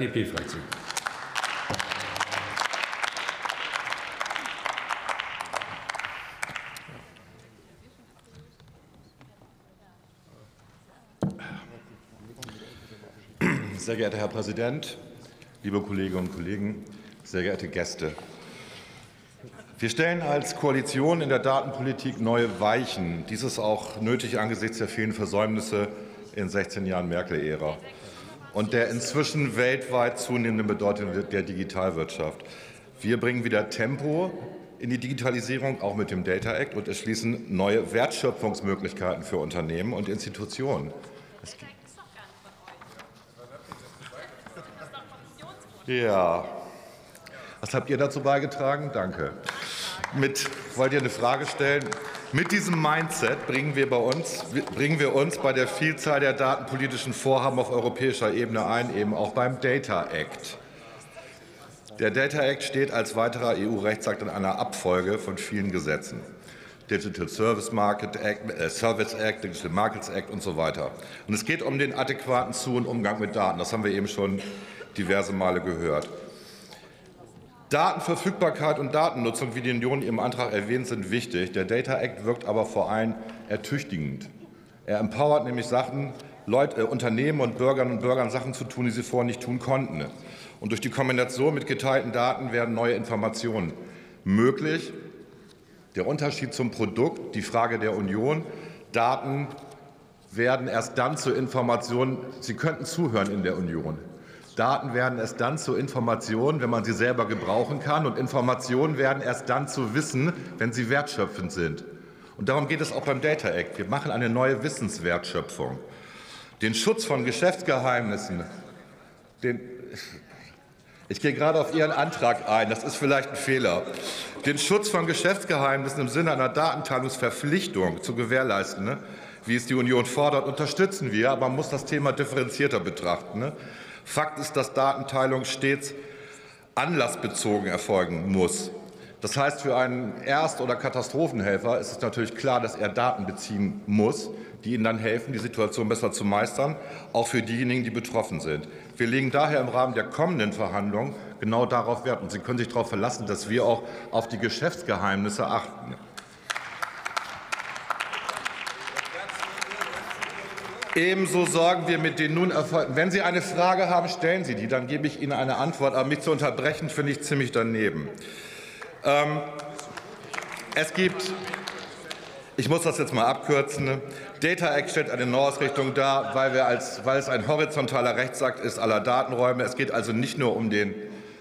FDP-Fraktion. Sehr geehrter Herr Präsident, liebe Kolleginnen und Kollegen, sehr geehrte Gäste. Wir stellen als Koalition in der Datenpolitik neue Weichen. Dies ist auch nötig angesichts der vielen Versäumnisse in 16 Jahren Merkel-Ära und der inzwischen weltweit zunehmenden Bedeutung der Digitalwirtschaft. Wir bringen wieder Tempo in die Digitalisierung, auch mit dem Data Act, und erschließen neue Wertschöpfungsmöglichkeiten für Unternehmen und Institutionen. Ja. Was habt ihr dazu beigetragen? Danke. Mit, wollt ihr eine Frage stellen? Mit diesem Mindset bringen wir, bei uns, bringen wir uns bei der Vielzahl der datenpolitischen Vorhaben auf europäischer Ebene ein, eben auch beim Data Act. Der Data Act steht als weiterer EU-Rechtsakt in einer Abfolge von vielen Gesetzen. Digital Service Market Act, äh, Service Act, Digital Markets Act und so weiter. Und es geht um den adäquaten Zu- und Umgang mit Daten. Das haben wir eben schon diverse Male gehört. Datenverfügbarkeit und Datennutzung, wie die Union im Antrag erwähnt, sind wichtig. Der Data Act wirkt aber vor allem ertüchtigend. Er empowert nämlich Sachen, Leute, äh, Unternehmen und Bürgerinnen und Bürgern Sachen zu tun, die sie vorher nicht tun konnten. Und durch die Kombination mit geteilten Daten werden neue Informationen möglich. Der Unterschied zum Produkt, die Frage der Union, Daten werden erst dann zur Information, Sie könnten zuhören in der Union. Daten werden erst dann zu Informationen, wenn man sie selber gebrauchen kann. Und Informationen werden erst dann zu Wissen, wenn sie wertschöpfend sind. Und darum geht es auch beim Data Act. Wir machen eine neue Wissenswertschöpfung. Den Schutz von Geschäftsgeheimnissen, den, ich gehe gerade auf Ihren Antrag ein, das ist vielleicht ein Fehler. Den Schutz von Geschäftsgeheimnissen im Sinne einer Datenteilungsverpflichtung zu gewährleisten, ne, wie es die Union fordert, unterstützen wir, aber man muss das Thema differenzierter betrachten. Fakt ist, dass Datenteilung stets anlassbezogen erfolgen muss. Das heißt, für einen Erst- oder Katastrophenhelfer ist es natürlich klar, dass er Daten beziehen muss, die ihnen dann helfen, die Situation besser zu meistern, auch für diejenigen, die betroffen sind. Wir legen daher im Rahmen der kommenden Verhandlungen genau darauf Wert. Und Sie können sich darauf verlassen, dass wir auch auf die Geschäftsgeheimnisse achten. Ebenso sorgen wir mit den nun erfolgten. Wenn Sie eine Frage haben, stellen Sie die, dann gebe ich Ihnen eine Antwort. Aber mich zu unterbrechen, finde ich ziemlich daneben. Ähm, es gibt, ich muss das jetzt mal abkürzen, Data Act stellt eine Neuausrichtung dar, weil, wir als, weil es ein horizontaler Rechtsakt ist aller Datenräume. Es geht also nicht nur um den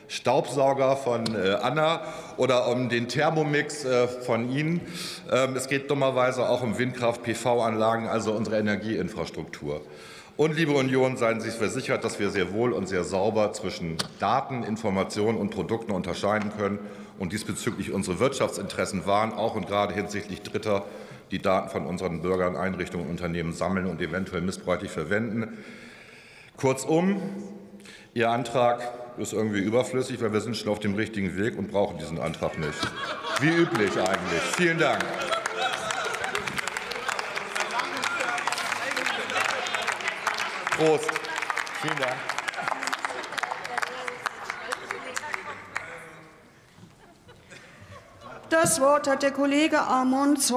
Staubsauger von äh, Anna oder um den Thermomix äh, von Ihnen. Ähm, es geht dummerweise auch um Windkraft, PV-Anlagen, also unsere Energieinfrastruktur. Und, liebe Union, seien Sie versichert, dass wir sehr wohl und sehr sauber zwischen Daten, Informationen und Produkten unterscheiden können und diesbezüglich unsere Wirtschaftsinteressen wahren, auch und gerade hinsichtlich Dritter, die Daten von unseren Bürgern, Einrichtungen und Unternehmen sammeln und eventuell missbräuchlich verwenden. Kurzum, Ihr Antrag ist irgendwie überflüssig, weil wir sind schon auf dem richtigen Weg und brauchen diesen Antrag nicht. Wie üblich eigentlich. Vielen Dank. Prost. Vielen Dank. Das Wort hat der Kollege Amon